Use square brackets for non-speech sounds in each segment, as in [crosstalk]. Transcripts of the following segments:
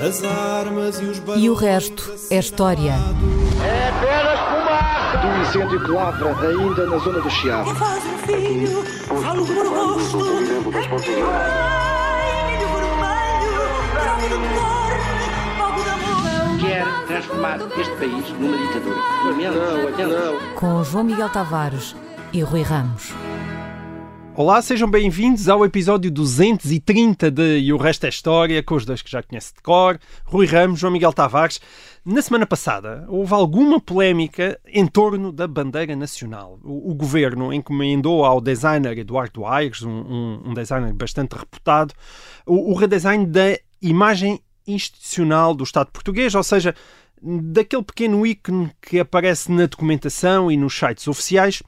As armas e os E o resto é história. É apenas fumaça! Do incêndio que lavra ainda na zona do Chiado. Faz um filho, falo por rosto. Quer transformar este país numa ditadura. Não, não. Com João Miguel Tavares e Rui Ramos. Olá, sejam bem-vindos ao episódio 230 de E o Resto é História, com os dois que já conhece de cor, Rui Ramos, João Miguel Tavares. Na semana passada, houve alguma polémica em torno da bandeira nacional. O, o governo encomendou ao designer Eduardo Aires, um, um- um designer bastante reputado, o, o redesign da imagem institucional do Estado português, ou seja, daquele pequeno ícone que aparece na documentação e nos sites oficiais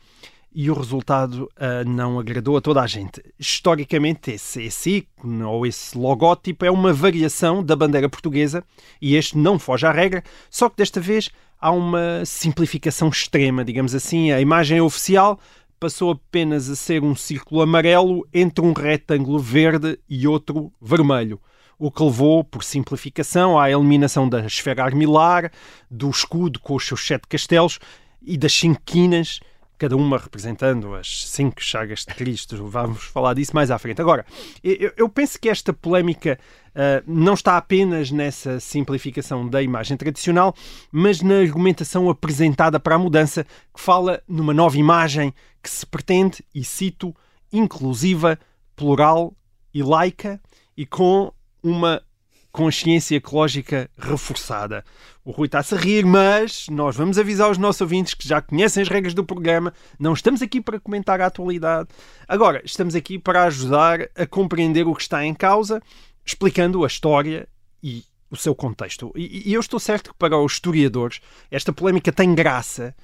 e o resultado ah, não agradou a toda a gente. Historicamente, esse, esse ícone ou esse logótipo é uma variação da bandeira portuguesa e este não foge à regra, só que desta vez há uma simplificação extrema, digamos assim. A imagem oficial passou apenas a ser um círculo amarelo entre um retângulo verde e outro vermelho. O que levou, por simplificação, à eliminação da esfera armilar, do escudo com os seus sete castelos e das cinco quinas, cada uma representando as cinco chagas de Cristo. Vamos falar disso mais à frente. Agora, eu, penso que esta polémica ah, não está apenas nessa simplificação da imagem tradicional, mas na argumentação apresentada para a mudança, que fala numa nova imagem que se pretende, e cito, inclusiva, plural e laica, e com uma consciência ecológica reforçada. O Rui está-se a rir, mas nós vamos avisar os nossos ouvintes que já conhecem as regras do programa. Não estamos aqui para comentar a atualidade. Agora, estamos aqui para ajudar a compreender o que está em causa, explicando a história e o seu contexto. E, e eu estou certo que para os historiadores esta polémica tem graça,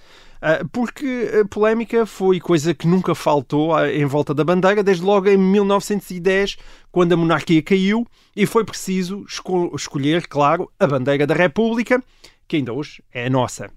porque a polémica foi coisa que nunca faltou ah, em volta da bandeira, desde logo em 1910, quando a monarquia caiu e foi preciso esco- escolher, claro, a bandeira da República, que ainda hoje é a nossa.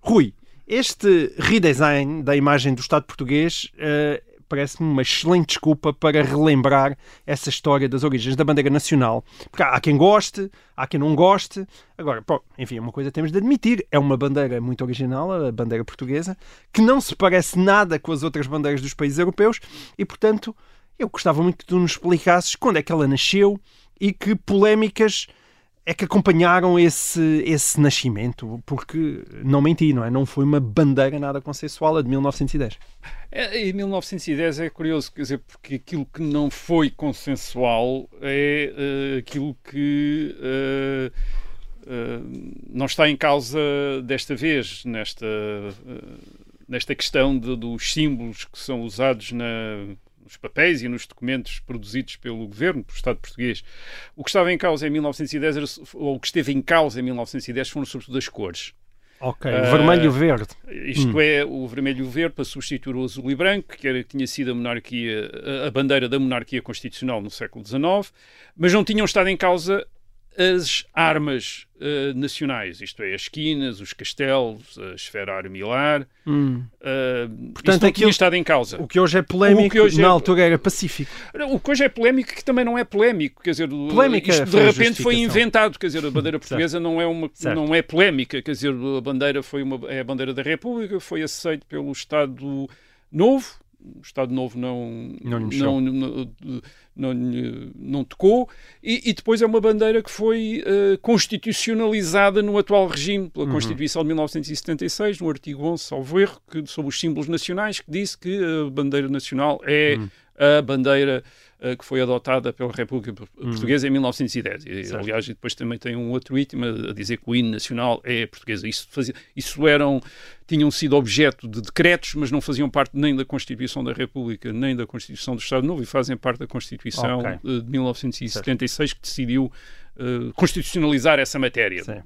Rui, este redesign da imagem do Estado português eh, parece-me uma excelente desculpa para relembrar essa história das origens da bandeira nacional. Porque há quem goste, há quem não goste. Agora, pô, enfim, uma coisa temos de admitir: é uma bandeira muito original, a bandeira portuguesa, que não se parece nada com as outras bandeiras dos países europeus e, portanto, eu gostava muito que tu nos explicasses quando é que ela nasceu e que polémicas é que acompanharam esse, esse nascimento, porque não menti, não é? Não foi uma bandeira nada consensual, a de 1910. É, em 1910 é curioso, quer dizer, porque aquilo que não foi consensual é eh, aquilo que eh, eh, não está em causa desta vez, nesta, nesta questão de- dos símbolos que são usados na- nos papéis e nos documentos produzidos pelo governo, pelo Estado português. O que estava em causa em 1910, era- ou o que esteve em causa em 1910, foram sobretudo as cores. Ok, Ah, vermelho e verde. Isto é, o vermelho e verde para substituir o azul e branco, que era, tinha sido a monarquia, a- a bandeira da monarquia constitucional no século XIX, mas não tinham estado em causa as armas eh, nacionais, isto é, as esquinas, os castelos, a esfera armilar. Hum. eh, Portanto, aquilo- tinha estado em causa. O que hoje é polémico, O que hoje na é- altura era pacífico. O que hoje é polémico, que também não é polémico, quer dizer, Polémica isto de repente foi inventado, quer dizer, a bandeira [laughs] portuguesa não é uma Certo. não é polémica, quer dizer, a bandeira foi uma é a bandeira da República, foi aceito pelo Estado Novo, Estado Novo não Não não, não, não, não tocou e, e depois é uma bandeira que foi eh, constitucionalizada no atual regime Uhum. pela Constituição de 1976, no artigo 11, salvo erro, que, sobre os símbolos nacionais, que disse que a bandeira nacional é Uhum. A bandeira eh, que foi adotada pela República Por- Portuguesa em 1910. E, Uhum. Certo. aliás, depois também tem um outro item a, dizer que o hino nacional é português. Isso, fazia, isso eram, tinham sido objeto de decretos, mas não faziam parte nem da Constituição da República, nem da Constituição do Estado Novo, e fazem parte da Constituição Ok. eh, de 1976, que decidiu eh, constitucionalizar essa matéria. Sim.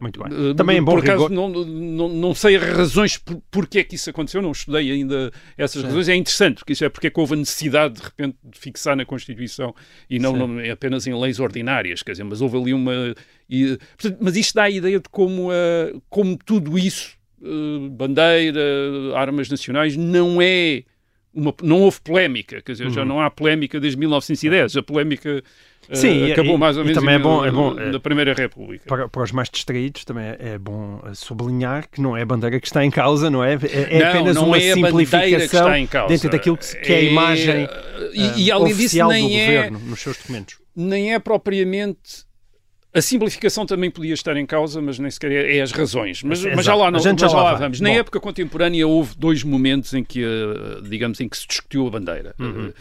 Muito bem. Uh, Também em bom por acaso rigor. não, não, não sei as razões por, porque é que isso aconteceu, não estudei ainda essas Sim. razões. É interessante, porque isso é porque é que houve a necessidade de repente de fixar na Constituição e não, não apenas em leis ordinárias, quer dizer, mas houve ali uma. E, portanto, mas isto dá a ideia de como, uh, como tudo isso, uh, bandeira, armas nacionais, não é uma, não houve polémica, quer dizer, já não há polémica desde 1910. A polémica eh, Sim, e- acabou e- mais ou menos também é em- bom- é bom, na Primeira República. Para, para os mais distraídos também é, é bom eh, sublinhar que não é a bandeira que está em causa, não é? É, é não, apenas não uma é simplificação dentro daquilo que, que é a imagem e, e eh, além disso, oficial do nem é, governo nos seus documentos. nem é propriamente. A simplificação também podia estar em causa, mas nem sequer é, é as razões. Mas, mas já lá, não, gente mas já já lá vamos. Na Bom. época contemporânea houve dois momentos em que, eh, digamos, em que se discutiu a bandeira. Uhum. Eh,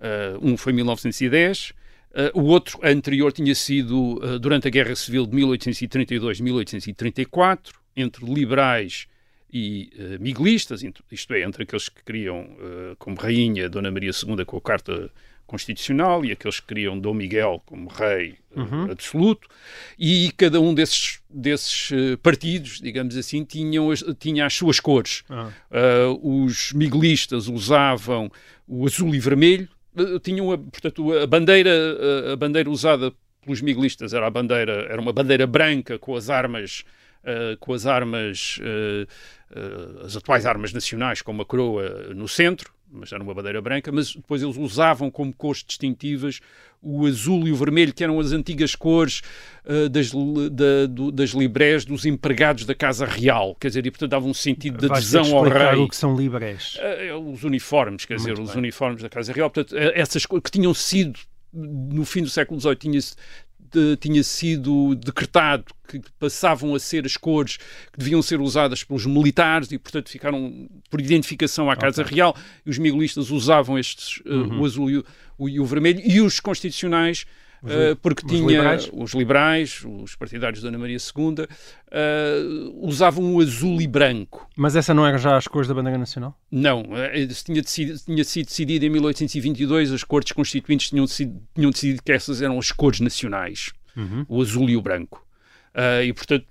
eh, um foi em 1910, eh, o outro anterior tinha sido durante a Guerra Civil de 1832-1834, entre liberais e miguelistas, isto é, entre aqueles que queriam como rainha Dona Maria II com a Carta Constitucional e aqueles que queriam Dom Miguel como rei eh, absoluto, e cada um desses, desses eh, partidos, digamos assim, tinham as, tinha as suas cores. Ah. Uh, os miguelistas usavam o azul e vermelho, tinham, portanto, a bandeira, a bandeira usada pelos miguelistas era a bandeira, era uma bandeira branca com as armas, uh, com as armas, uh, uh, as atuais armas nacionais, com uma coroa no centro, mas era uma bandeira branca, mas depois eles usavam como cores distintivas o azul e o vermelho, que eram as antigas cores uh, das, da- do- das librés dos empregados da Casa Real, quer dizer, e portanto dava um sentido de adesão ao rei. o que são libres. Eh, os uniformes, quer dizer, Muito os bem. uniformes da Casa Real, portanto, essas que tinham sido, no fim do século XVIII, tinha, de- tinha sido decretado que passavam a ser as cores que deviam ser usadas pelos militares e, portanto, ficaram por identificação à Casa Real, e os miguelistas usavam estes, eh, Uhum. o azul e o, o- e o vermelho, e os constitucionais, eh, porque os tinha liberais? os liberais, os partidários de Ana Maria II, eh, usavam o azul e branco. Mas essa não era já as cores da bandeira nacional? Não, eh, tinha, decidi- tinha sido decidido em 1822, as Cortes Constituintes tinham, decidido- tinham decidido que essas eram as cores nacionais, o azul e o branco. Ah, e, portanto,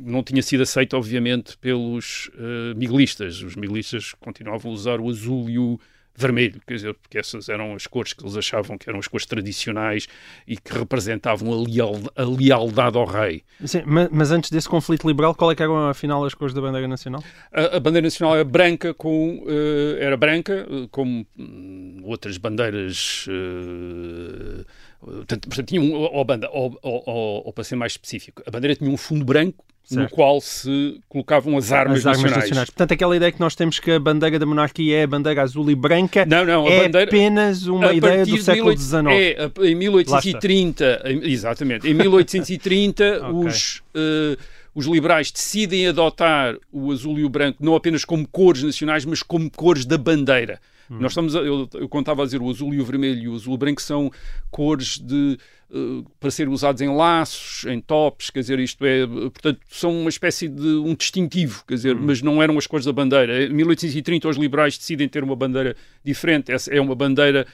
não tinha sido aceito, obviamente, pelos eh, miguelistas. Os miguelistas continuavam a usar o azul e o vermelho, quer dizer, porque essas eram as cores que eles achavam que eram as cores tradicionais e que representavam a, leal- a lealdade ao rei. Sim, ma- mas, antes desse conflito liberal, qual é que eram afinal as cores da bandeira nacional? A, a bandeira nacional era branca, com, eh, era branca, eh, como hum, outras bandeiras. eh, portanto, portanto, tinha um, ou, banda, ou, ou- ou- para ser mais específico, a bandeira tinha um fundo branco no Certo. qual se colocavam as armas, As armas nacionais. nacionais. Portanto, aquela ideia que nós temos que a bandeira da monarquia é a bandeira azul e branca Não, não, a é bandeira. apenas uma a ideia do de século 18 XIX. É, a- em 1830, em- exatamente, em 1830 [laughs] Ok. os, eh, os liberais decidem adotar o azul e o branco não apenas como cores nacionais, mas como cores da bandeira. Hum. Nós estamos, a, eu, eu contava a dizer o azul e o vermelho e o azul e o branco são cores de eh, para serem usados em laços, em tops, quer dizer, isto é, portanto, são uma espécie de um distintivo, quer dizer, mas não eram as cores da bandeira. Em 1830 os liberais decidem ter uma bandeira diferente, essa é uma bandeira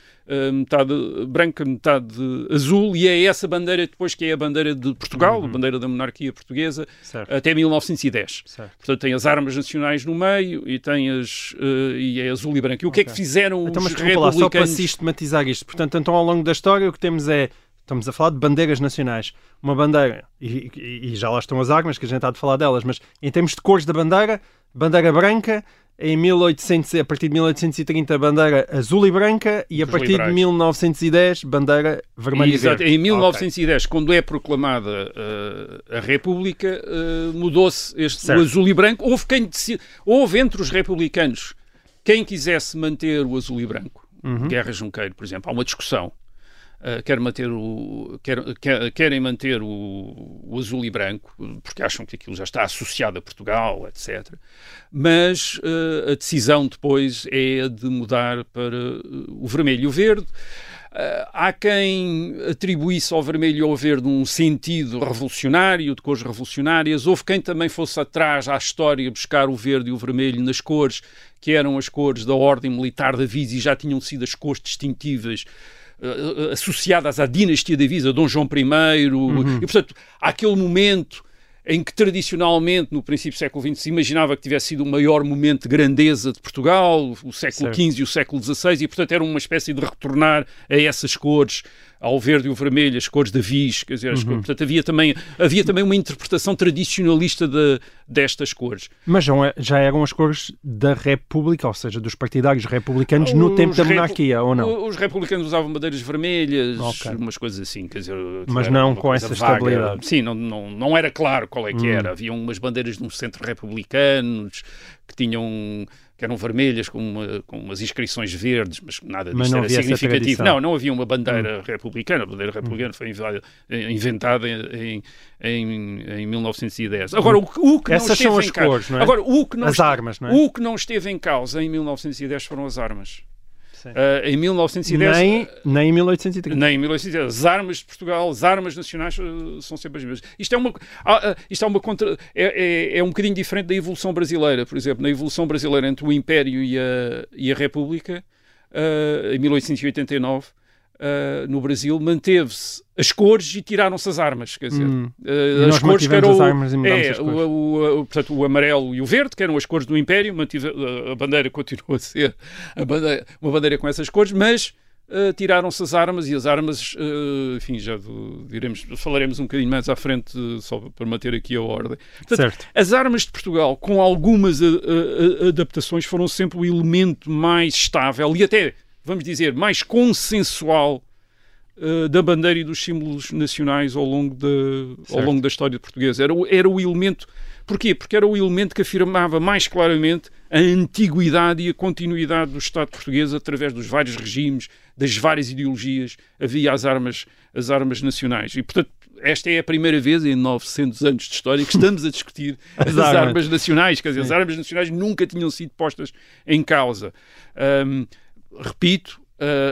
metade branca, metade azul, e é essa bandeira depois que é a bandeira de Portugal, a bandeira da monarquia portuguesa, Certo. até 1910. Certo. Portanto, tem as armas nacionais no meio e tem as eh, e é azul e branco. E o que é que fizeram Então, os mas desculpa lá, só para republicanos? sistematizar isto. Portanto, então, ao longo da história, o que temos é. Estamos a falar de bandeiras nacionais. Uma bandeira, e, e- e já lá estão as armas, que a gente há de falar delas, mas em termos de cores da bandeira, bandeira branca, em 1800, a partir de 1830, bandeira azul e branca, e a Os partir liberais. de 1910, bandeira vermelha e Exato. verde. Em 1910, quando é proclamada eh, a República, eh, mudou-se este Certo. o azul e branco. Houve quem houve entre os republicanos quem quisesse manter o azul e branco. Uhum. Guerra Junqueiro, por exemplo, há uma discussão. Uh, quer manter o, quer, quer- querem manter o, o azul e branco, porque acham que aquilo já está associado a Portugal, etc. Mas uh, a decisão depois é a de mudar para uh, o vermelho e o verde. Uh, há quem atribuísse ao vermelho e ao verde um sentido revolucionário, de cores revolucionárias. Houve quem também fosse atrás à história buscar o verde e o vermelho nas cores que eram as cores da Ordem Militar da Visa e já tinham sido as cores distintivas associadas à dinastia da Visa, Dom João I, Uhum. e portanto, aquele momento em que tradicionalmente, no princípio do século XX, se imaginava que tivesse sido o maior momento de grandeza de Portugal, o século Certo. XV e o século XVI, e portanto era uma espécie de retornar a essas cores ao verde e o vermelho, as cores da vis, quer dizer, as Uhum. cores- portanto havia também, havia também uma interpretação tradicionalista de, destas cores. Mas já, já eram as cores da República, ou seja, dos partidários republicanos no Os tempo da monarquia, ou não? Os republicanos usavam bandeiras vermelhas, Ok. umas coisas assim, quer dizer, Mas não com essa vaga. estabilidade. Sim, não, não, não era claro qual é que Hum. era. Havia umas bandeiras de um centro republicanos que tinham que eram vermelhas com, uma- com umas inscrições verdes, mas nada Mas disto não era significativo. Hum. Não, não havia uma bandeira republicana. A bandeira republicana foi inva- inventada em, em, em 1910. Agora, o, o que não Essas esteve são em as causa- cores, não é? Agora, o que não As este- armas, não é? O que não esteve em causa em 1910 foram as armas. Ah, em 1910 Nem, nem em 1830. nem em 1810. As armas de Portugal, as armas nacionais eh, são sempre as mesmas. Isto é uma, ah, ah, isto é uma contra, é, é, é um bocadinho diferente da evolução brasileira. Por exemplo, na evolução brasileira entre o Império e a, e a República, ah, em 1889, ah, no Brasil, manteve-se as cores e tiraram-se as armas. Quer dizer, Hum. mantivemos as armas e mudámos é, as cores. o, o- o- portanto, o amarelo e o verde, que eram as cores do Império, mantive, a, a bandeira [laughs] continua a ser a bandeira- uma bandeira com essas cores, mas uh, tiraram-se as armas e as armas, uh, enfim, já do- diremos, falaremos um bocadinho mais à frente, uh, só para manter aqui a ordem. Portanto, Certo. as armas de Portugal, com algumas uh, uh, adaptações, foram sempre o elemento mais estável e até, vamos dizer, mais consensual uh, da bandeira e dos símbolos nacionais ao longo, da, ao longo da história portuguesa. Era, o- era o elemento. Porquê? Porque era o elemento que afirmava mais claramente a antiguidade e a continuidade do Estado português através dos vários regimes, das várias ideologias. Havia as armas, as armas nacionais. E, portanto, esta é a primeira vez em 900 anos de história que estamos a discutir [laughs] as, As armas. armas. nacionais. Quer dizer, as armas nacionais nunca tinham sido postas em causa. Ahm, repito,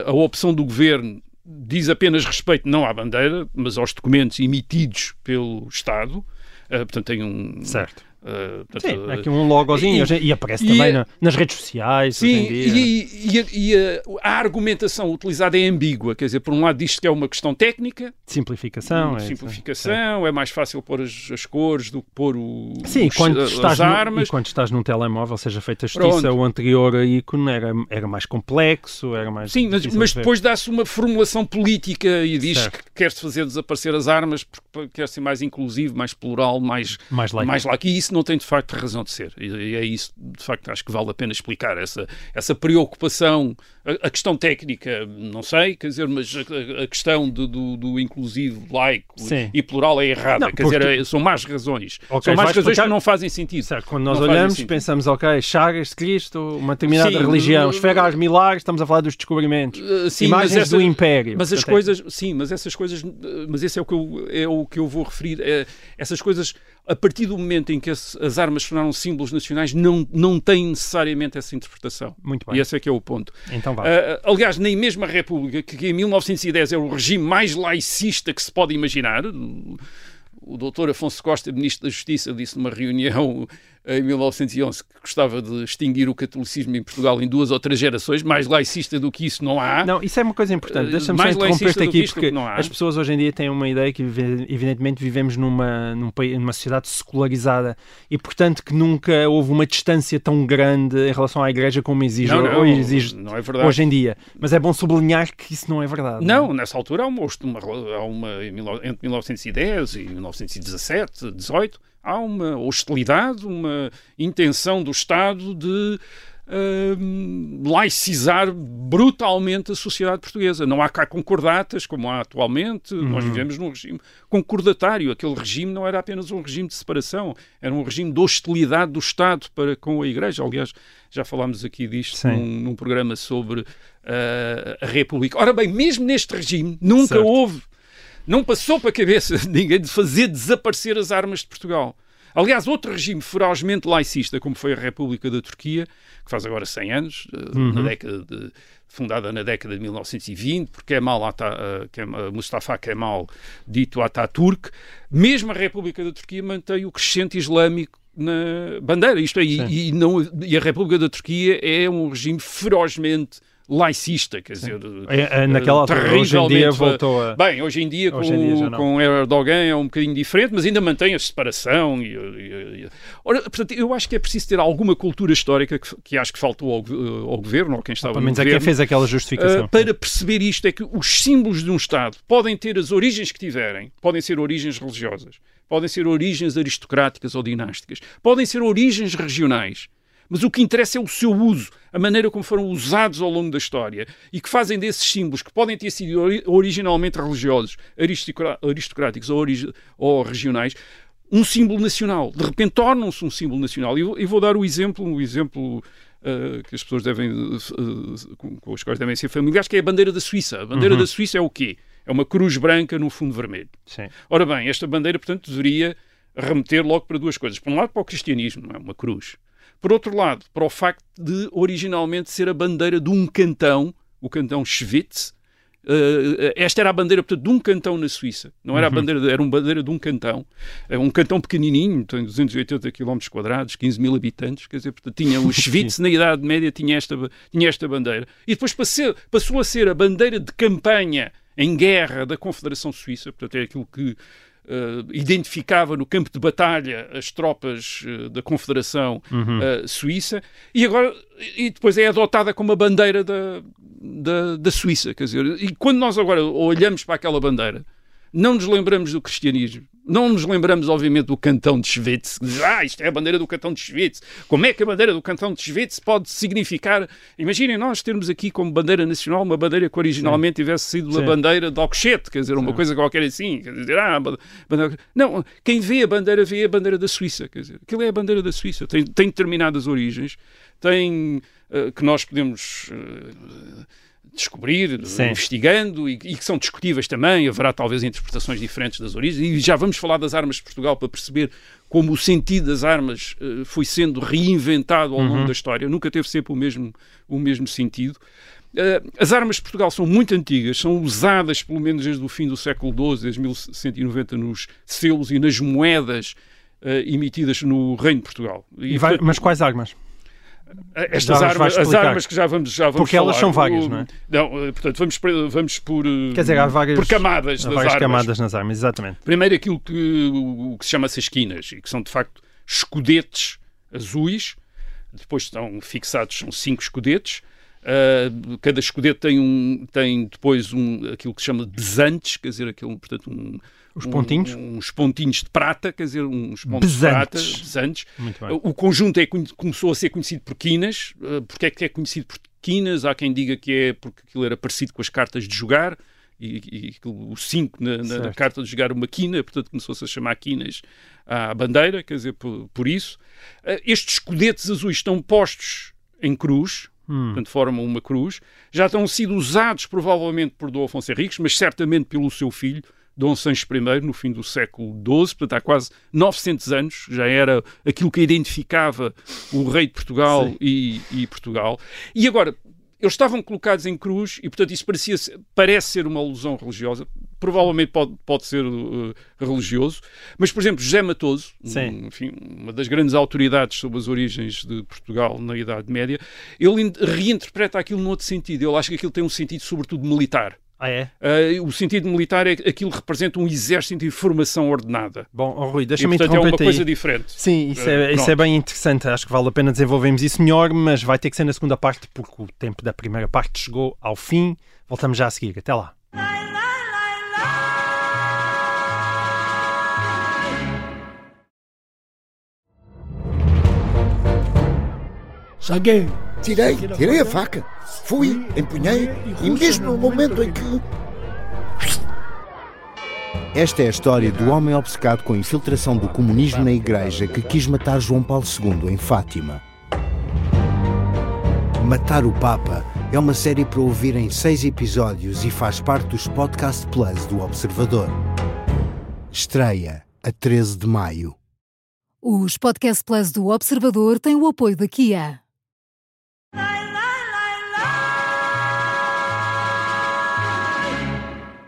a, opção do governo diz apenas respeito não à bandeira, mas aos documentos emitidos pelo Estado. Ah, portanto, tem um. Certo. Ah, portanto, Sim, ah, aqui um logozinho e- e, aparece e- também na- nas redes sociais. Sim, e, e- a, a argumentação utilizada é ambígua. Quer dizer, por um lado, diz que é uma questão técnica, Simplificação. é isso. simplificação, é mais fácil pôr as, as cores do que pôr o, Sim, os- quando as estás, no, armas. e quando estás num telemóvel, seja feita justiça, Pronto. o anterior ícone era, era mais complexo, era mais. Sim, mas, mas de depois dá-se uma formulação política e diz Certo. que quer-se fazer desaparecer as armas porque quer ser mais inclusivo, mais plural, mais, Mais laico. mais laico. E isso não tem de facto razão de ser. E, é isso, de facto, acho que vale a pena explicar. Essa, essa preocupação, a, a questão técnica, não sei, quer dizer, mas a, a questão do, do, do inclusivo, laico Sim. e plural é errada. Não, quer dizer, porque- é- são más razões. Ok, são más razões que não fazem sentido. Certo, quando nós Não olhamos, pensamos, ok, Chagas de Cristo, uma determinada Sim, religião, uh, esferas milagres, estamos a falar dos descobrimentos. Uh, sim, Imagens essa- do Império. Mas as coisas, sim, mas essas coisas, uh, mas esse é o que eu, é o que eu vou referir. É, essas coisas, a partir do momento em que as, as armas tornaram símbolos nacionais, não, não têm necessariamente essa interpretação. Muito bem. E esse é que é o ponto. Então vá. Uh, aliás, nem mesmo a República, que em 1910 é o regime mais laicista que se pode imaginar, o doutor Afonso Costa, Ministro da Justiça, disse numa reunião em 1911 que gostava de extinguir o catolicismo em Portugal em duas ou três gerações, mais laicista do que isso não há. Não, isso é uma coisa importante. Uh, Deixa-me só interromper-te aqui porque não as pessoas hoje em dia têm uma ideia que, evidentemente, vivemos numa, num país, numa sociedade secularizada e, portanto, que nunca houve uma distância tão grande em relação à Igreja como exige, Não, não, exige não é verdade. hoje em dia. Mas é bom sublinhar que isso não é verdade. Não, nessa altura há uma, há uma entre 1910 e 1917, 18, há uma hostilidade, uma intenção do Estado de hum, laicizar brutalmente a sociedade portuguesa. Não há cá concordatas, como há atualmente. Nós vivemos num regime concordatário. Aquele regime não era apenas um regime de separação, era um regime de hostilidade do Estado para com a Igreja. Aliás, já falámos aqui disto num, num programa sobre ah, a República. Ora bem, mesmo neste regime, nunca Certo. houve, não passou para a cabeça de ninguém de fazer desaparecer as armas de Portugal. Aliás, outro regime ferozmente laicista, como foi a República da Turquia, que faz agora 100 anos, ah, na década de- fundada na década de 1920, por Kemal, Ata, Kemal- Mustafa Kemal, dito Ataturk, mesmo a República da Turquia mantém o crescente islâmico na bandeira. Isto é, e, e não, e a República da Turquia é um regime ferozmente laicista, quer dizer, É, é, naquela altura, hoje em dia terrivelmente- voltou a... Bem, hoje em dia, Hoje com, em dia com Erdogan é um bocadinho diferente, mas ainda mantém a separação. E, e- e- Ora, portanto, eu acho que é preciso ter alguma cultura histórica que, que acho que faltou ao, go- ao governo, ou quem estava Pelo no menos é quem governo, fez aquela justificação. Uh, para perceber isto é que os símbolos de um Estado podem ter as origens que tiverem, podem ser origens religiosas, podem ser origens aristocráticas ou dinásticas, podem ser origens regionais. Mas o que interessa é o seu uso, a maneira como foram usados ao longo da história e que fazem desses símbolos que podem ter sido ori- originalmente religiosos, aristocráticos ou, origi- ou regionais, um símbolo nacional. De repente tornam-se um símbolo nacional. E vou, e vou dar o exemplo, um exemplo uh, que as pessoas devem, uh, com, com os quais devem ser familiares, que é a bandeira da Suíça. A bandeira da Suíça é o quê? É uma cruz branca no fundo vermelho. Sim. Ora bem, esta bandeira, portanto, deveria remeter logo para duas coisas. Por um lado, para o cristianismo, não é uma cruz. Por outro lado, para o facto de originalmente ser a bandeira de um cantão, o cantão Schwitz. Uh, esta era a bandeira, portanto, de um cantão na Suíça. Não era a bandeira, de- era uma bandeira de um cantão. É um cantão pequenininho, tem 280 km quadrados, 15 mil habitantes. Quer dizer, portanto, tinha o [laughs] Schwitz, na Idade Média, tinha esta, tinha esta bandeira. E depois passou, passou a ser a bandeira de campanha em guerra da Confederação Suíça. Portanto, é aquilo que eh, identificava no campo de batalha as tropas eh, da Confederação eh, Suíça e agora e depois é adotada como a bandeira da, da, da Suíça, quer dizer, e quando nós agora olhamos para aquela bandeira, não nos lembramos do cristianismo, não nos lembramos, obviamente, do cantão de Schwitz. Ah, isto é a bandeira do cantão de Schwitz. Como é que a bandeira do cantão de Schwitz pode significar... Imaginem nós termos aqui como bandeira nacional uma bandeira que originalmente tivesse sido Sim. a bandeira de Alcochete, quer dizer, uma coisa qualquer assim. Quer dizer, ah, bandeira... Não, quem vê a bandeira vê a bandeira da Suíça, quer dizer, aquilo é a bandeira da Suíça. Tem, tem determinadas origens, tem... eh, que nós podemos... eh, descobrir, Sim. investigando e, e que são discutíveis também. Haverá talvez interpretações diferentes das origens. E já vamos falar das armas de Portugal para perceber como o sentido das armas eh, foi sendo reinventado ao longo da história. Nunca teve sempre o mesmo, o mesmo sentido. Eh, as armas de Portugal são muito antigas, são usadas pelo menos desde o fim do século XII, desde 1190, nos selos e nas moedas eh, emitidas no Reino de Portugal. E vai- portanto, mas quais armas? Estas Já armas, as armas que já vamos, já vamos Porque elas falar. são várias, O- não é? Não, eh, portanto, vamos, por- vamos por, eh, Quer dizer, há várias, por camadas há das várias armas. camadas nas armas, exatamente. Primeiro aquilo que, o que se chama esquinas e que são de facto escudetes azuis. Depois estão fixados, são cinco escudetes. Uh, cada escudete tem, um, tem depois um, aquilo que se chama desantes, quer dizer, aquele, portanto, um, Os um- pontinhos? uns pontinhos de prata, quer dizer, uns pontos Besantes. de prata, bem. O conjunto é, começou a ser conhecido por quinas. Uh, Porque é que é conhecido por quinas? Há quem diga que é porque aquilo era parecido com as cartas de jogar e, e o 5 na, na- carta de jogar uma quina, portanto começou-se a chamar quinas à bandeira, quer dizer, por, por isso. Uh, Estes escudetes azuis estão postos em cruz, Hum. portanto formam uma cruz. Já estão sido usados provavelmente por Dom Afonso Henriques, mas certamente pelo seu filho, Dom Sancho I, no fim do século XII, portanto há quase 900 anos, já era aquilo que identificava o rei de Portugal e, e Portugal. E agora, eles estavam colocados em cruz e, portanto, isso parecia, parece ser uma alusão religiosa. Provavelmente pode, pode ser uh, religioso. Mas, por exemplo, José Matoso, um, enfim, uma das grandes autoridades sobre as origens de Portugal na Idade Média, ele in- reinterpreta aquilo num outro sentido. Ele acha que aquilo tem um sentido, sobretudo, militar. Ah, é? Uh, o sentido militar é que aquilo representa um exército de formação ordenada. Bom, oh, Rui, deixa-me portanto, é uma interromper-te coisa aí. diferente. Sim, isso é, Eh, isso é bem interessante. Acho que vale a pena desenvolvermos isso melhor, mas vai ter que ser na segunda parte, porque o tempo da primeira parte chegou ao fim. Voltamos já a seguir. Até lá. Saguei. Tirei, tirei a faca. Fui, empunhei e mesmo no momento em que. Esta é a história do homem obcecado com a infiltração do comunismo na igreja que quis matar João Paulo II em Fátima. Matar o Papa é uma série para ouvir em seis episódios e faz parte dos Podcast Plus do Observador. Estreia a 13 de maio. Os Podcast Plus do Observador têm o apoio da Kia.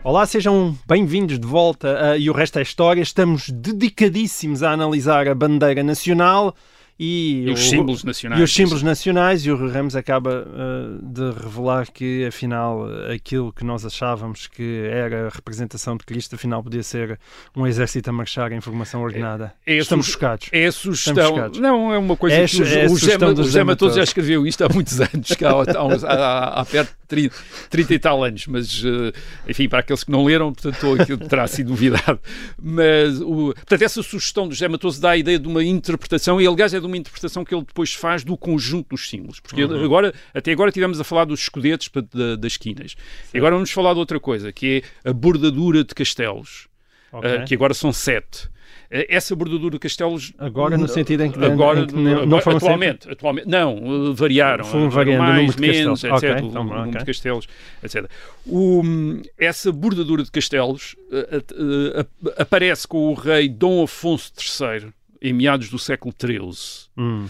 Olá, sejam bem-vindos de volta a E o Resto é História. Estamos dedicadíssimos a analisar a bandeira nacional E, E os o- símbolos nacionais. E os símbolos nacionais, e o Rui Ramos acaba uh, de revelar que, afinal, aquilo que nós achávamos que era a representação de Cristo, afinal, podia ser um exército a marchar em formação ordenada. É a Estamos chocados. É a Estamos sugestão. Não, é uma coisa É que o, é o Gema, o Gema Matoso já escreveu isto há muitos anos, que há, há, uns- há- há perto de 30, 30 e tal anos, mas eh, enfim, para aqueles que não leram, portanto, aquilo terá sido novidade. Mas, o, portanto, essa sugestão do José Matoso dá a ideia de uma interpretação, e aliás é de uma interpretação que ele depois faz do conjunto dos símbolos, porque agora, até agora estivemos a falar dos da- das esquinas. E agora vamos falar de outra coisa, que é a bordadura de castelos, Ok. eh, que agora são sete. Eh, Essa bordadura de castelos Agora, no sentido em que, agora, em que não, não foram atualmente, atualmente, não, uh, variaram. Foram uh, variando o mais, número de menos, castelos. etc. Ok, o então, número ok. de castelos, etc. O, essa bordadura de castelos uh, uh, uh, aparece com o rei Dom Afonso III em meados do século XIII. Hum.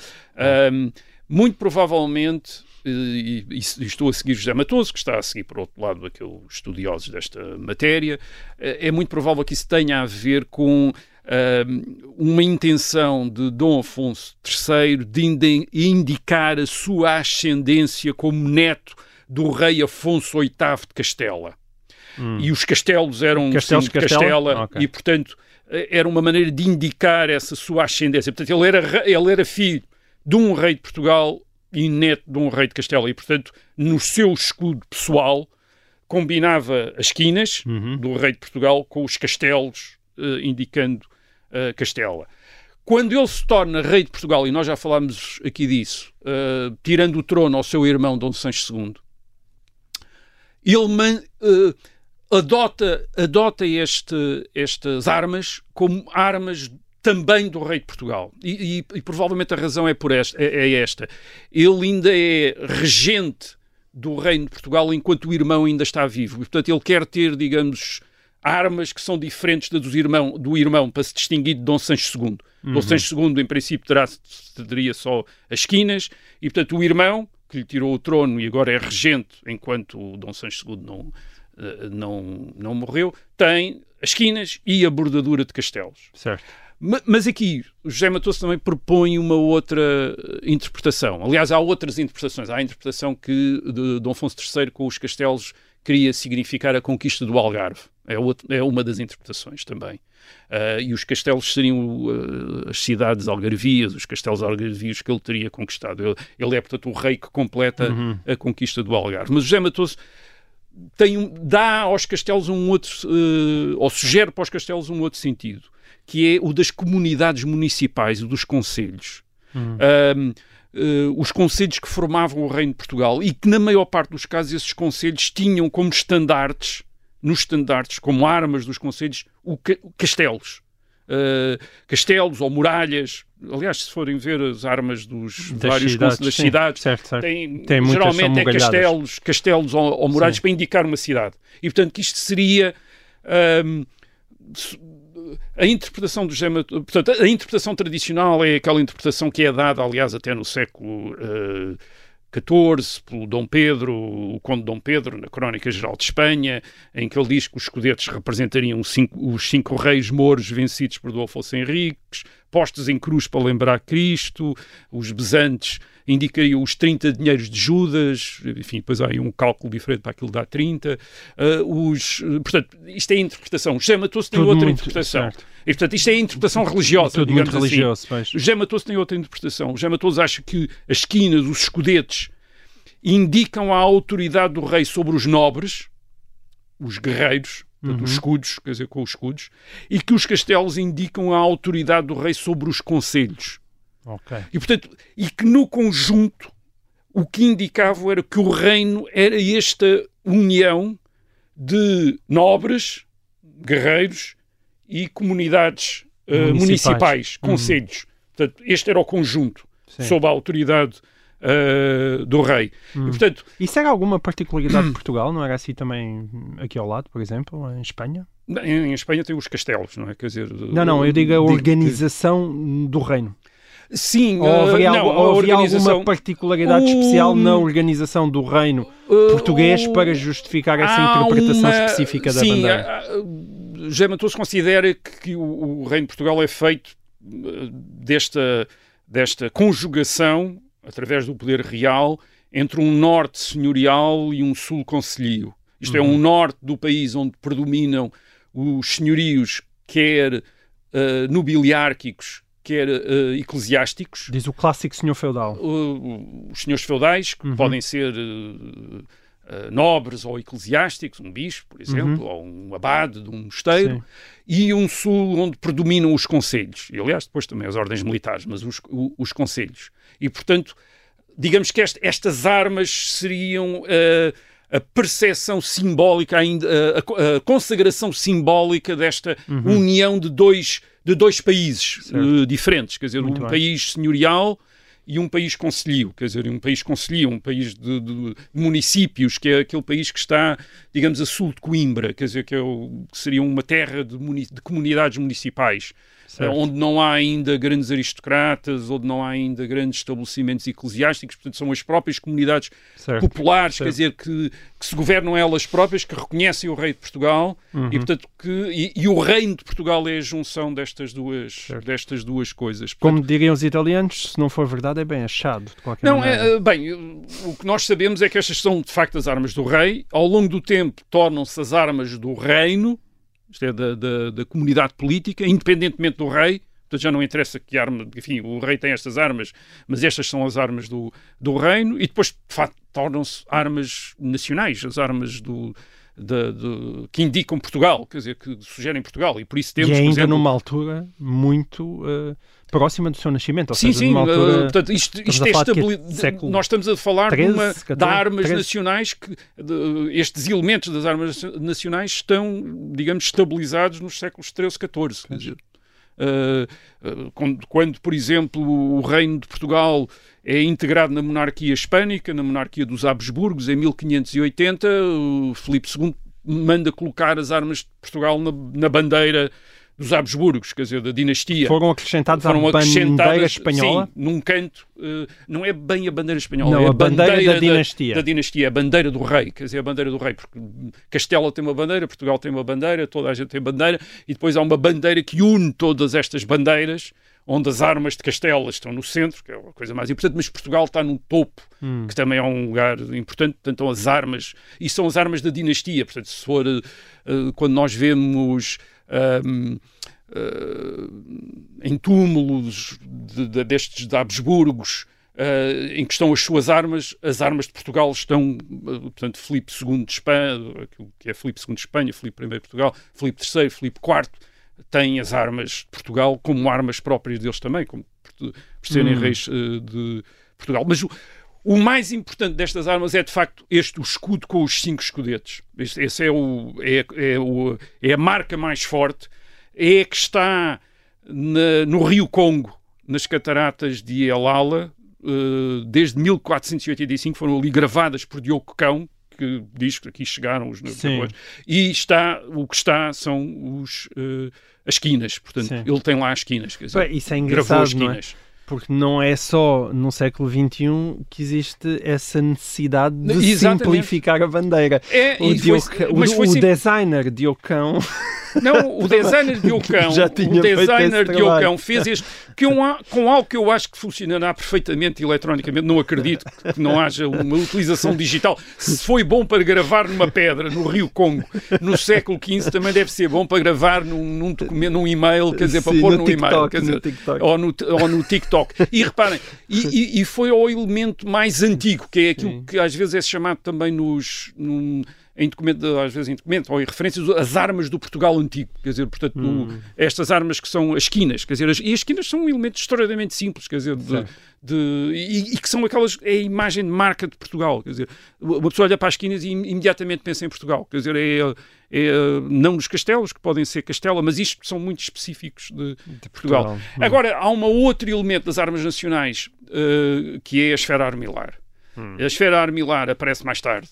Um, muito provavelmente, eh, e, e- e estou a seguir José Matoso, que está a seguir, por outro lado, aqueles estudiosos desta matéria, eh, é muito provável que isso tenha a ver com um, uma intenção de Dom Afonso III de indicar a sua ascendência como neto do rei Afonso VIII de Castela. E os castelos eram Castelos Castela? Castela Ok. e, portanto, era uma maneira de indicar essa sua ascendência. Portanto, ele era, ele era filho de um rei de Portugal e neto de um rei de Castela. E, portanto, no seu escudo pessoal, combinava as quinas Uhum. do rei de Portugal com os castelos, eh, indicando eh, Castela. Quando ele se torna rei de Portugal, e nós já falámos aqui disso, eh, tirando o trono ao seu irmão Dom Sancho II, ele eh, adota, adota este- estas armas como armas também do rei de Portugal. E, e- e provavelmente a razão é, por esta, é, é esta. Ele ainda é regente do reino de Portugal enquanto o irmão ainda está vivo. E, portanto, ele quer ter, digamos, armas que são diferentes das do irmão, do irmão para se distinguir de Dom Sancho II. Dom Sancho II, em princípio, terá, teria só as esquinas e, portanto, o irmão, que lhe tirou o trono e agora é regente enquanto o Dom Sancho II não, não, não morreu, tem as esquinas e a bordadura de castelos. Certo. Ma- Mas aqui, o José Matoso também propõe uma outra eh, interpretação. Aliás, há outras interpretações. Há a interpretação que de Dom Afonso III com os castelos queria significar a conquista do Algarve. É, outra- é uma das interpretações também. Ah, e os castelos seriam ah, as cidades algarvias, os castelos algarvios que ele teria conquistado. Ele, ele é, portanto, o rei que completa a conquista do Algarve. Mas José Matoso tem dá aos castelos um outro, eh, ou sugere para os castelos um outro sentido, que é o das comunidades municipais e dos conselhos. Ahm, eh, os conselhos que formavam o Reino de Portugal e que, na maior parte dos casos, esses conselhos tinham como estandartes, nos estandartes, como armas dos conselhos, o ca- castelos. Uh, castelos ou muralhas. Aliás, se forem ver as armas dos Das vários cidades, das sim. cidades, Certo, certo. tem, Tem geralmente é castelos, castelos ou, ou muralhas Sim. para indicar uma cidade. E portanto que isto seria se- a interpretação do Gema, portanto, a interpretação tradicional é aquela interpretação que é dada, aliás, até no século eh, XIV, pelo Dom Pedro, o Conde Dom Pedro, na Crónica Geral de Espanha, em que ele diz que os escudetos representariam cinco- os cinco reis mouros vencidos por Afonso Henriques, postos em cruz para lembrar Cristo, os besantes indicariam os 30 dinheiros de Judas, enfim, depois há aí um cálculo diferente para aquilo dá 30. ah, os, portanto, isto é a interpretação. José Matoso tem Tudo outra muito- interpretação. certo. E, portanto, isto é a interpretação religiosa, Tudo digamos muito assim. religioso, pois. O José Matoso tem outra interpretação. O José Matoso acha que as esquinas, os escudetes, indicam a autoridade do rei sobre os nobres, os guerreiros, portanto, Uhum. os escudos, quer dizer, com os escudos, e que os castelos indicam a autoridade do rei sobre os conselhos. Ok. E, portanto, e que no conjunto o que indicava era que o reino era esta união de nobres, guerreiros e comunidades eh, Municipais. municipais, Uhum. conselhos. Portanto, este era o conjunto, Sim. sob a autoridade eh, do rei. Hum. E, portanto, Isso era alguma particularidade de [clears throat] Portugal? Não era assim também aqui ao lado, por exemplo, em Espanha? em, em Espanha tem os castelos, não é? Quer dizer, Não, não, eu digo a organização do reino. Sim, Ou eh, haveria, não, ou havia organização... alguma particularidade Um, especial na organização do reino eh, português para justificar essa interpretação uma- específica da sim, bandeira? há- José Matoso considera que, que o, o Reino de Portugal é feito desta, desta conjugação, através do poder real, entre um norte senhorial e um sul conselhio. Isto é, um norte do país onde predominam os senhorios, quer uh, nobiliárquicos, quer uh, eclesiásticos. Diz o clássico senhor feudal. Uh, os senhores feudais, que Uhum. podem ser uh, nobres ou eclesiásticos, um bispo, por exemplo, ou um abade de um mosteiro, Sim. e um sul onde predominam os conselhos. E, aliás, depois também as ordens militares, mas os, os conselhos. E, portanto, digamos que este- estas armas seriam uh, a percepção simbólica, ainda, a co- a, consagração simbólica desta união de dois, de dois países uh, diferentes. Quer dizer, Muito um bem. país senhorial e um país concelhio, quer dizer, um país concelhio, um país de, de municípios, que é aquele país que está, digamos, a sul de Coimbra, quer dizer, que, é o- que seria uma terra de, muni- de comunidades municipais, Certo. eh, onde não há ainda grandes aristocratas, onde não há ainda grandes estabelecimentos eclesiásticos, portanto, são as próprias comunidades Certo. populares, Certo. quer dizer, que, que se governam elas próprias, que reconhecem o rei de Portugal Uhum. e, portanto, que, e, e o reino de Portugal é a junção destas duas, destas duas coisas. Como diriam os italianos, se não for verdade, é bem achado, de qualquer Não, maneira. é, bem, o que nós sabemos é que estas são de facto as armas do rei. Ao longo do tempo tornam-se as armas do reino, isto é, da, da, da comunidade política, independentemente do rei. Portanto, já não interessa que arma, enfim, o rei tem estas armas, mas estas são as armas do, do reino, e depois, de facto, tornam-se armas nacionais, as armas do, da- do- que indicam Portugal, quer dizer, que sugerem Portugal, e por isso temos, e ainda exemplo, numa altura muito eh, próxima do seu nascimento. Ou Sim, seja, sim, numa altura... uh, portanto, isto, isto é falar de quê? estabili- Século Nós estamos a falar de, 13, uma, 14, de armas 13. nacionais que de- estes elementos das armas nacionais estão, digamos, estabilizados nos séculos 13, 14. Quer dizer, uh, uh, quando, quando, por exemplo, o reino de Portugal é integrado na monarquia hispânica, na monarquia dos Habsburgos, em 1580, o Filipe II manda colocar as armas de Portugal na, na bandeira dos Habsburgos, quer dizer, da dinastia Foram acrescentados à foram bandeira acrescentadas espanhola. sim, num canto. eh, não é bem a bandeira espanhola, Não, é a bandeira da dinastia. Da, dinastia, a bandeira do rei, quer dizer, a bandeira do rei, porque Castela tem uma bandeira, Portugal tem uma bandeira, toda a gente tem bandeira, e depois há uma bandeira que une todas estas bandeiras, onde as armas de Castela estão no centro, que é a coisa mais importante, mas Portugal está no topo, Hum. que também é um lugar importante, portanto, estão as armas, e são as armas da dinastia, portanto, se for, eh, quando nós vemos. ahm, eh, em túmulos de- de- destes de Habsburgos eh, em que estão as suas armas, as armas de Portugal estão, eh, portanto, Filipe II de Espanha, que é Filipe II de Espanha, Filipe I de Portugal, Filipe III, Filipe IV, têm as armas de Portugal como armas próprias deles também, como por, serem Hum. reis eh, de Portugal. Mas o, o mais importante destas armas é, de facto, este, o escudo com os cinco escudetes. Este, esse é, o, é, é, o, é a marca mais forte. É a que está na- no Rio Congo, nas cataratas de Elala, eh, desde 1485, foram ali gravadas por Diogo Cão, que diz que aqui chegaram os navegadores, e está, o que está são os, eh, as esquinas, portanto, Sim. ele tem lá as esquinas, quer dizer, isso é gravou engraçado, as não é? esquinas. Porque não é só no século XXI que existe essa necessidade de Exatamente. simplificar a bandeira. É, O, e foi- o- o sim- designer Diocão [laughs] Não, o designer de Ocão, [laughs] Já tinha o designer de. Ocão fez este que um, com algo que eu acho que funcionará perfeitamente eletronicamente. Não acredito que não haja uma utilização digital. Se foi bom para gravar numa pedra no Rio Congo no século XV, também deve ser bom para gravar num, num documento, num e-mail, quer dizer, para Sim, pôr no num TikTok, e-mail, quer no dizer, TikTok. ou no, ou no TikTok. E reparem, e, e- e foi ao elemento mais antigo, que é aquilo Sim. que às vezes é chamado também nos. num- em documento, às vezes em documento ou em referências, as armas do Portugal antigo. Quer dizer, portanto, Hum. o- estas armas que são as esquinas, quer dizer, as, e as esquinas são um elemento extraordinariamente simples, quer dizer, de, de- e, e que são aquelas, é a imagem de marca de Portugal, quer dizer, uma pessoa olha para as esquinas e im- imediatamente pensa em Portugal, quer dizer, é, é não nos castelos, que podem ser castela, mas isto são muito específicos de, Portugal. Portugal. Hum. Agora, há um outro elemento das armas nacionais, eh, que é a esfera armilar. Hum. A esfera armilar aparece mais tarde.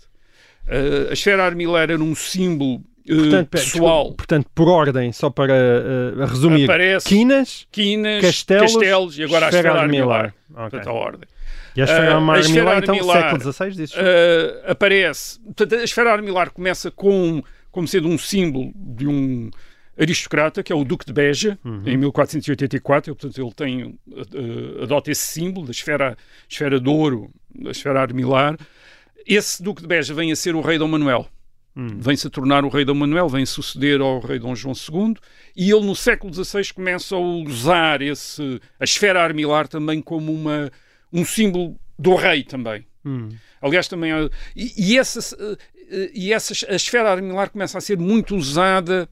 Eh, a esfera armilar era um símbolo eh, Portanto, pessoal. desculpa, portanto, por ordem, só para eh, resumir, Aparece quinas, quinas, castelos, castelos, e agora a esfera armilar. armilar. Ok. Portanto, a ordem. E a esfera Ah, a armilar, esfera então, armilar, século XVI? Uh, aparece. Portanto, a esfera armilar começa com, como sendo um símbolo de um, aristocrata, que é o Duque de Beja, em 1484. Portanto, ele tem, adota esse símbolo da esfera, esfera de ouro, da esfera armilar. Esse Duque de Beja vem a ser o rei Dom Manuel. Vem-se a tornar o rei Dom Manuel, vem suceder ao rei Dom João II, e ele no século XVI começa a usar esse, a esfera armilar também como uma, um símbolo do rei também. Aliás, também. E, e essa, e essa, a esfera armilar começa a ser muito usada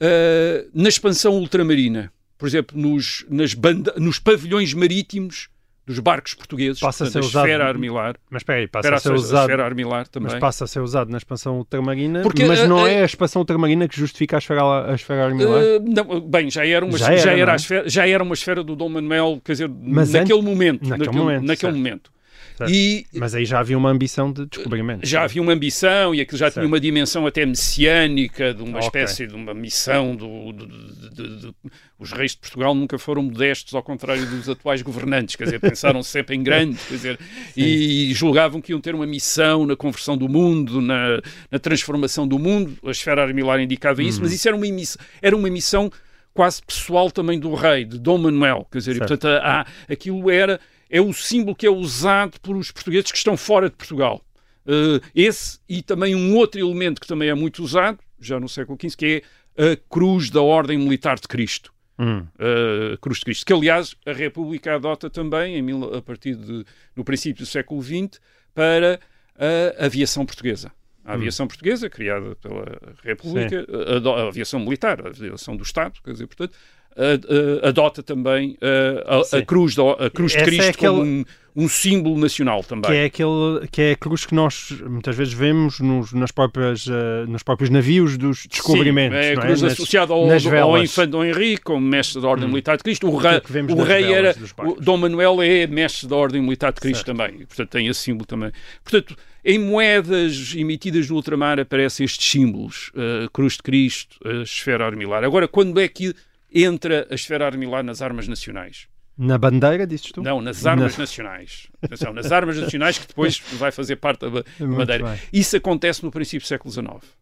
eh, na expansão ultramarina. Por exemplo, nos, nas banda, nos pavilhões marítimos dos barcos portugueses. Passa a portanto, ser a usado- esfera armilar. Mas espera aí, passa a ser a usado. esfera armilar também. Mas passa a ser usado na expansão ultramarina, Porque, mas uh, não uh, é a expansão ultramarina que justifica a esfera, a esfera armilar. Uh, não, bem, já era, uma, Já já, era, era não é? a esfera, já era uma esfera do Dom Manuel, quer dizer, Mas naquele antes- momento. naquele naquele momento, naquele certo. momento. Certo. E Mas aí já havia uma ambição de descobrimento. já havia uma ambição e aquilo já Certo. tinha uma dimensão até messiânica, de uma Ok. espécie de uma missão. Do, do- de- de- de- os reis de Portugal nunca foram modestos, ao contrário dos atuais governantes, quer dizer, pensaram sempre em grande, quer dizer, [laughs] e julgavam que iam ter uma missão na conversão do mundo, na, na transformação do mundo. A esfera armilar indicava isso, Uhum. mas isso era uma missão, era uma missão quase pessoal também do rei, de Dom Manuel, quer dizer, e, portanto, há- aquilo era é o símbolo que é usado pelos portugueses que estão fora de Portugal. Uh, esse e também um outro elemento que também é muito usado, já no século XV, que é a cruz da Ordem Militar de Cristo. Hum. Uh, cruz de Cristo, que aliás a República adota também em mil- a partir de no princípio do século XX para a aviação portuguesa. A aviação portuguesa, criada pela República, a, ado- a aviação militar, a aviação do Estado, quer dizer, portanto, a- a- adota também uh, a, a cruz, a cruz de Essa é Cristo como aquele- um, um símbolo nacional também. Que é, aquele, que é a cruz que nós muitas vezes vemos nos, nas próprias, eh, nos próprios navios dos descobrimentos. Sim, é a não cruz Nas- associada ao, ao. Hum. infante Dom Henrique, como mestre da Ordem Militar de Cristo. O vemos o nas rei era. O. Dom Manuel é mestre da Ordem Militar de Cristo também. E, portanto, tem esse símbolo também. Portanto, em moedas emitidas no ultramar aparecem estes símbolos: a Cruz de Cristo, a esfera armilar. Agora, quando é que entra a esfera armilar nas armas nacionais? Na bandeira, dizes tu? Não, nas armas nacionais. Atenção, nas armas nacionais que depois [laughs] vai fazer parte da bandeira. bem. Isso acontece no princípio do século XIX.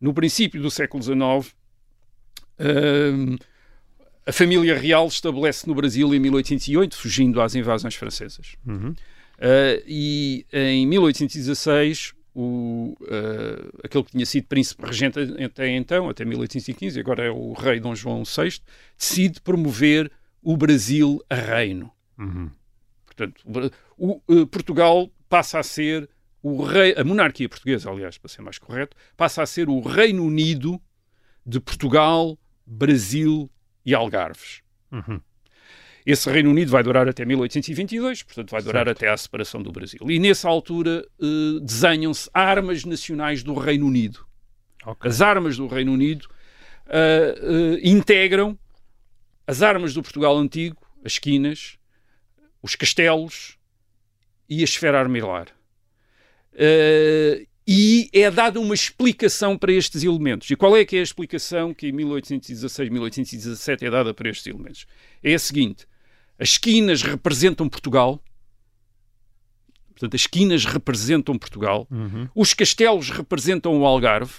No princípio do século XIX, hum, a família real estabelece no Brasil em 1808, fugindo às invasões francesas. Uhum. Uh, e em 1816, o, uh, aquele que tinha sido príncipe regente até então, até 1815, agora é o rei Dom João VI, decide promover o Brasil a reino. Uhum. Portanto, o uh, Portugal passa a ser o rei, a monarquia portuguesa, aliás, para ser mais correto, passa a ser o Reino Unido de Portugal, Brasil e Algarves. Uhum. Esse Reino Unido vai durar até 1822, portanto vai durar Certo. até à separação do Brasil. E nessa altura eh, desenham-se armas nacionais do Reino Unido. Ok. As armas do Reino Unido eh, eh, integram as armas do Portugal antigo, as esquinas, os castelos e a esfera armilar. Eh, e é dada uma explicação para estes elementos. E qual é que é a explicação que em 1816, 1817 é dada para estes elementos? É a seguinte: as esquinas representam Portugal. Portanto, as esquinas representam Portugal. Uhum. Os castelos representam o Algarve.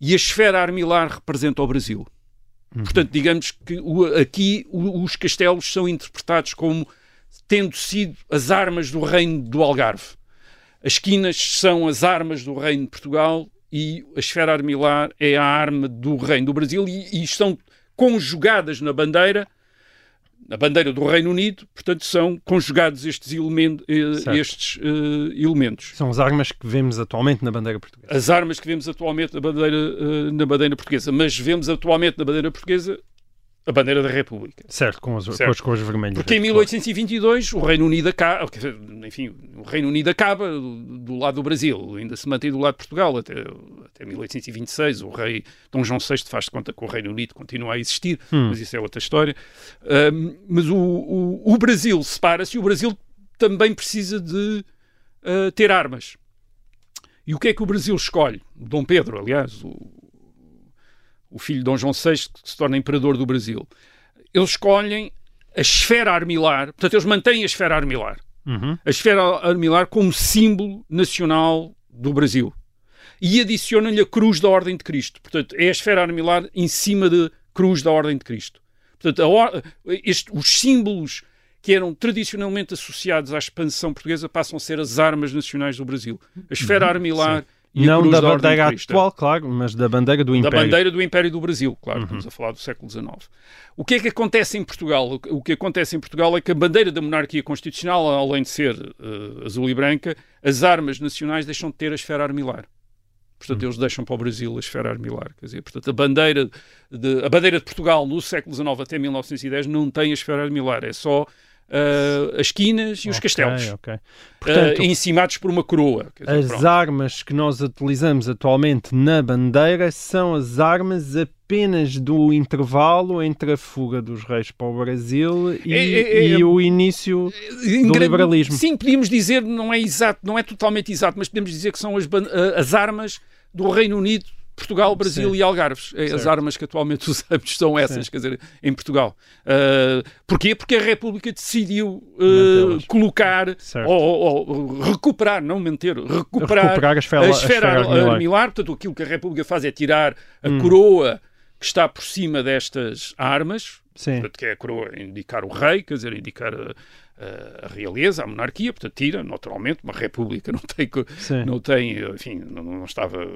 E a esfera armilar representa o Brasil. Portanto, digamos que o- aqui o- os castelos são interpretados como tendo sido as armas do reino do Algarve. As esquinas são as armas do reino de Portugal e a esfera armilar é a arma do reino do Brasil e, e estão conjugadas na bandeira, na bandeira do Reino Unido, portanto são conjugados estes, elemen- eh, estes eh, elementos. São as armas que vemos atualmente na bandeira portuguesa. As armas que vemos atualmente na bandeira, eh, na bandeira portuguesa, mas vemos atualmente na bandeira portuguesa a bandeira da República. Certo, com as, Certo. com as cores vermelhas. Porque em claro. 1822 o Reino Unido acaba, enfim, o Reino Unido acaba do, do lado do Brasil, ainda se mantém do lado de Portugal até, até 1826. O rei Dom João VI faz de conta que o Reino Unido continua a existir, Hum. mas isso é outra história. Ahm, mas o, o, o Brasil separa-se e o Brasil também precisa de ah, ter armas. E o que é que o Brasil escolhe? Dom Pedro, aliás, o, o filho de Dom João VI, que se torna imperador do Brasil. Eles escolhem a esfera armilar, portanto, eles mantêm a esfera armilar. Uhum. A esfera armilar como símbolo nacional do Brasil. e adicionam-lhe a cruz da Ordem de Cristo. Portanto, é a esfera armilar em cima da cruz da Ordem de Cristo. Portanto, or- este- os símbolos que eram tradicionalmente associados à expansão portuguesa passam a ser as armas nacionais do Brasil. A esfera armilar e Uhum. Não da da bandeira atual, claro, mas da bandeira do Da Império. Uhum. bandeira do Império do Brasil, claro, estamos a falar do século XIX. O que é que acontece em Portugal? O que- acontece em Portugal é que a bandeira da monarquia constitucional, além de ser eh, azul e branca, as armas nacionais deixam de ter a esfera armilar. Portanto, Uhum. eles deixam para o Brasil a esfera armilar. Quer dizer, portanto, a bandeira, de, a bandeira de Portugal no século XIX até 1910 não tem a esfera armilar, é só eh, as quinas e os Ok, castelos, ok. eh, Portanto, encimados por uma coroa. Dizer, as pronto. armas que nós utilizamos atualmente na bandeira são as armas apenas do intervalo entre a fuga dos reis para o Brasil e, É, é, é, e o início do grande- liberalismo. Sim, podíamos dizer, não é exato, não é totalmente exato, mas podemos dizer que são as, a- as armas do Reino Unido, Portugal, Brasil Sim. e Algarves. É, As Certo. armas que atualmente [laughs] usamos são essas, Sim. quer dizer, em Portugal. Uh, porquê? Porque a República decidiu uh, colocar ou, ou- recuperar, não manter, recuperar, Recuperar a esfera- a a esfera esfera armilar. armilar. Portanto, aquilo que a República faz é tirar a Hum. coroa que está por cima destas armas, Sim. portanto, que é a coroa indicar o rei, quer dizer, indicar a, a- realeza, a monarquia, portanto, tira, naturalmente, uma república [laughs] não tem, Sim. não tem enfim, não, não estava,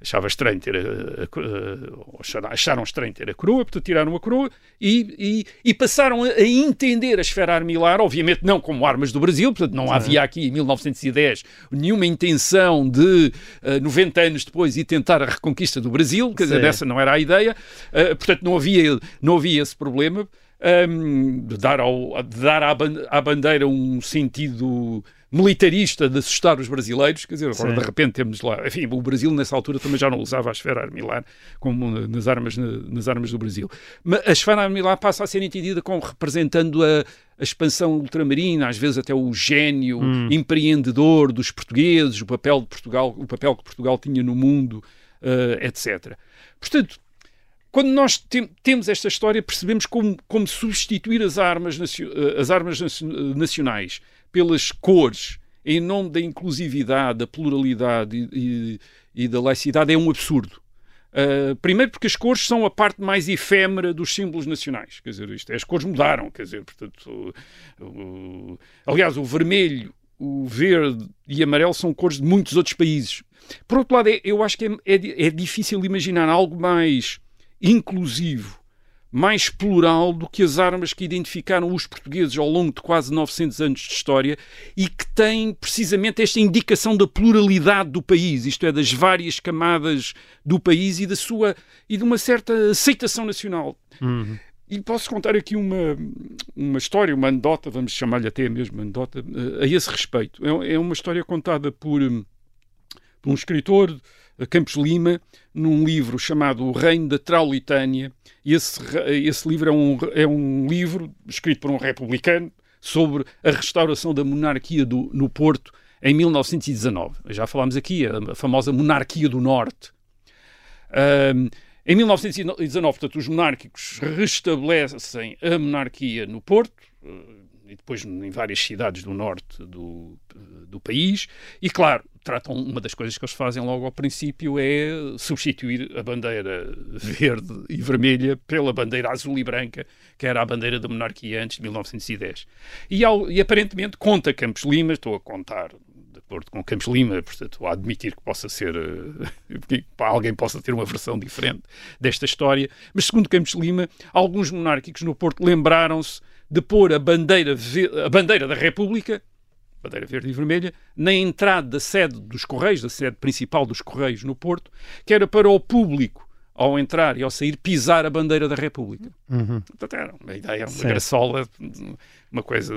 achava estranho ter a, a- acharam- estranho ter a coroa, portanto, tiraram a coroa e, e, e passaram a, a entender a esfera armilar, obviamente não como armas do Brasil, portanto, não havia aqui em 1910 nenhuma intenção de, eh, 90 anos depois, ir tentar a reconquista do Brasil, quer dizer, Sim. essa não era a ideia, Eh, portanto, não havia, não havia esse problema hum, de dar, ao, de dar à, ban- à bandeira um sentido militarista de assustar os brasileiros, quer dizer, agora Sim. de repente temos lá, enfim, o Brasil nessa altura também já não usava a esfera armilar como nas armas, nas armas do Brasil. Mas a esfera armilar passa a ser entendida como representando a, a expansão ultramarina, às vezes até o gênio empreendedor dos portugueses, o papel de Portugal, o papel que Portugal tinha no mundo, eh, etc. Portanto, quando nós tem- temos esta história, percebemos como, como substituir as armas, eh, as armas nacio- nacionais pelas cores em nome da inclusividade, da pluralidade e, e- e da laicidade é um absurdo. Uh, primeiro porque as cores são a parte mais efêmera dos símbolos nacionais. Quer dizer, isto é, as cores mudaram. Quer dizer, portanto, o- o- aliás, o vermelho, o verde e amarelo são cores de muitos outros países. Por outro lado, é- eu acho que é, é é difícil imaginar algo mais inclusivo, mais plural do que as armas que identificaram os portugueses ao longo de quase 900 anos de história e que têm precisamente esta indicação da pluralidade do país, isto é, das várias camadas do país e da sua e de uma certa aceitação nacional. E posso contar aqui uma, uma história, uma anedota, vamos chamar-lhe até mesmo anedota, eh, a esse respeito. É, é uma história contada por, hum, por um escritor, Campos Lima, num livro chamado O Reino da Traulitânia. Esse, esse livro é um, é um livro escrito por um republicano sobre a restauração da monarquia do, no Porto em 1919. Já falámos aqui, a, famosa monarquia do Norte. Ahm, em 1919, portanto, os monárquicos restabelecem a monarquia no Porto, eh, e depois em várias cidades do norte do, do país, e claro, tratam uma das coisas que eles fazem logo ao princípio é substituir a bandeira verde e vermelha pela bandeira azul e branca, que era a bandeira da monarquia antes de 1910. E, ao- e aparentemente conta Campos Lima, estou a contar de acordo com Campos Lima, portanto, a admitir que possa ser, eh, [laughs] que alguém possa ter uma versão diferente desta história, mas segundo Campos Lima, alguns monárquicos no Porto lembraram-se de pôr a bandeira, a bandeira da República, bandeira verde e vermelha, na entrada da sede dos Correios, da sede principal dos Correios no Porto, que era para o público, ao entrar e ao sair, pisar a bandeira da República. Portanto, era uma ideia, uma Certo. graçola, uma coisa.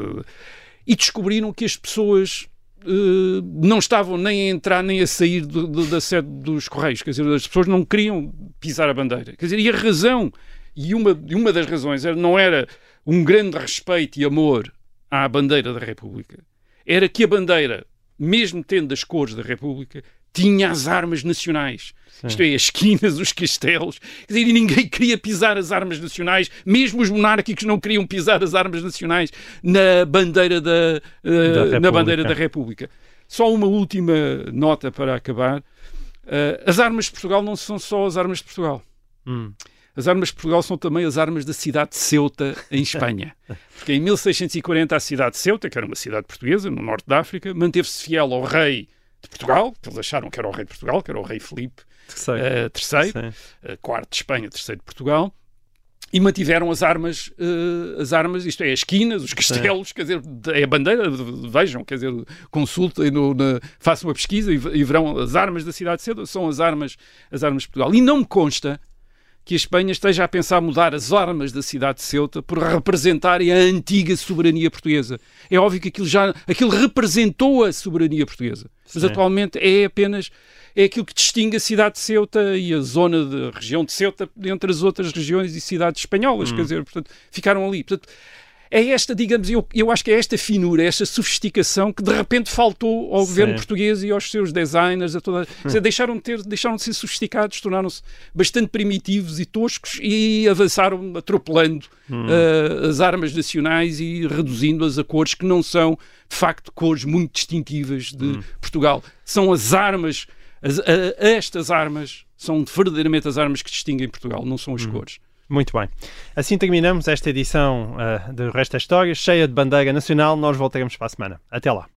E descobriram que as pessoas eh, não estavam nem a entrar nem a sair do- do- da sede dos Correios. Quer dizer, as pessoas não queriam pisar a bandeira. Quer dizer, e a razão, e uma, e uma das razões era, não era um grande respeito e amor à bandeira da República, era que a bandeira, mesmo tendo as cores da República, tinha as armas nacionais. Isto é, as esquinas, os castelos. Quer dizer, ninguém queria pisar as armas nacionais, mesmo os monárquicos não queriam pisar as armas nacionais na bandeira da, eh, Da na República. bandeira da República. Só uma última nota para acabar. Uh, as armas de Portugal não são só as armas de Portugal. Hum. As armas de Portugal são também as armas da cidade de Ceuta, em Espanha. Porque em 1640 a cidade de Ceuta, que era uma cidade portuguesa, no norte da África, manteve-se fiel ao rei de Portugal, que eles acharam que era o rei de Portugal, que era o rei Filipe uh, III, Sim. uh, quarto de Espanha, terceiro de Portugal, e mantiveram as armas, uh, as armas, isto é, as esquinas, os castelos, quer dizer, é a bandeira, vejam, quer dizer, consultem, no, na, façam uma pesquisa e, e verão as armas da cidade de Ceuta, são as armas, as armas de Portugal. E não me consta que a Espanha esteja a pensar mudar as armas da cidade de Ceuta por representarem a antiga soberania portuguesa. É óbvio que aquilo já aquilo representou a soberania portuguesa, mas Sim. atualmente é apenas é aquilo que distingue a cidade de Ceuta e a zona de região de Ceuta entre as outras regiões e cidades espanholas, quer dizer, portanto, ficaram ali. Portanto, é esta, digamos, eu, eu acho que é esta finura, esta sofisticação que de repente faltou ao Sim. governo português e aos seus designers, a toda, dizer, deixaram, de ter, deixaram de ser sofisticados, tornaram-se bastante primitivos e toscos e avançaram atropelando uh, as armas nacionais e reduzindo-as a cores que não são, de facto, cores muito distintivas de Portugal. São as armas, as- a- estas armas são verdadeiramente as armas que distinguem Portugal, não são as cores. Muito bem. Assim terminamos esta edição ah, do Resto da História, cheia de bandeira nacional. Nós voltaremos para a semana. Até lá.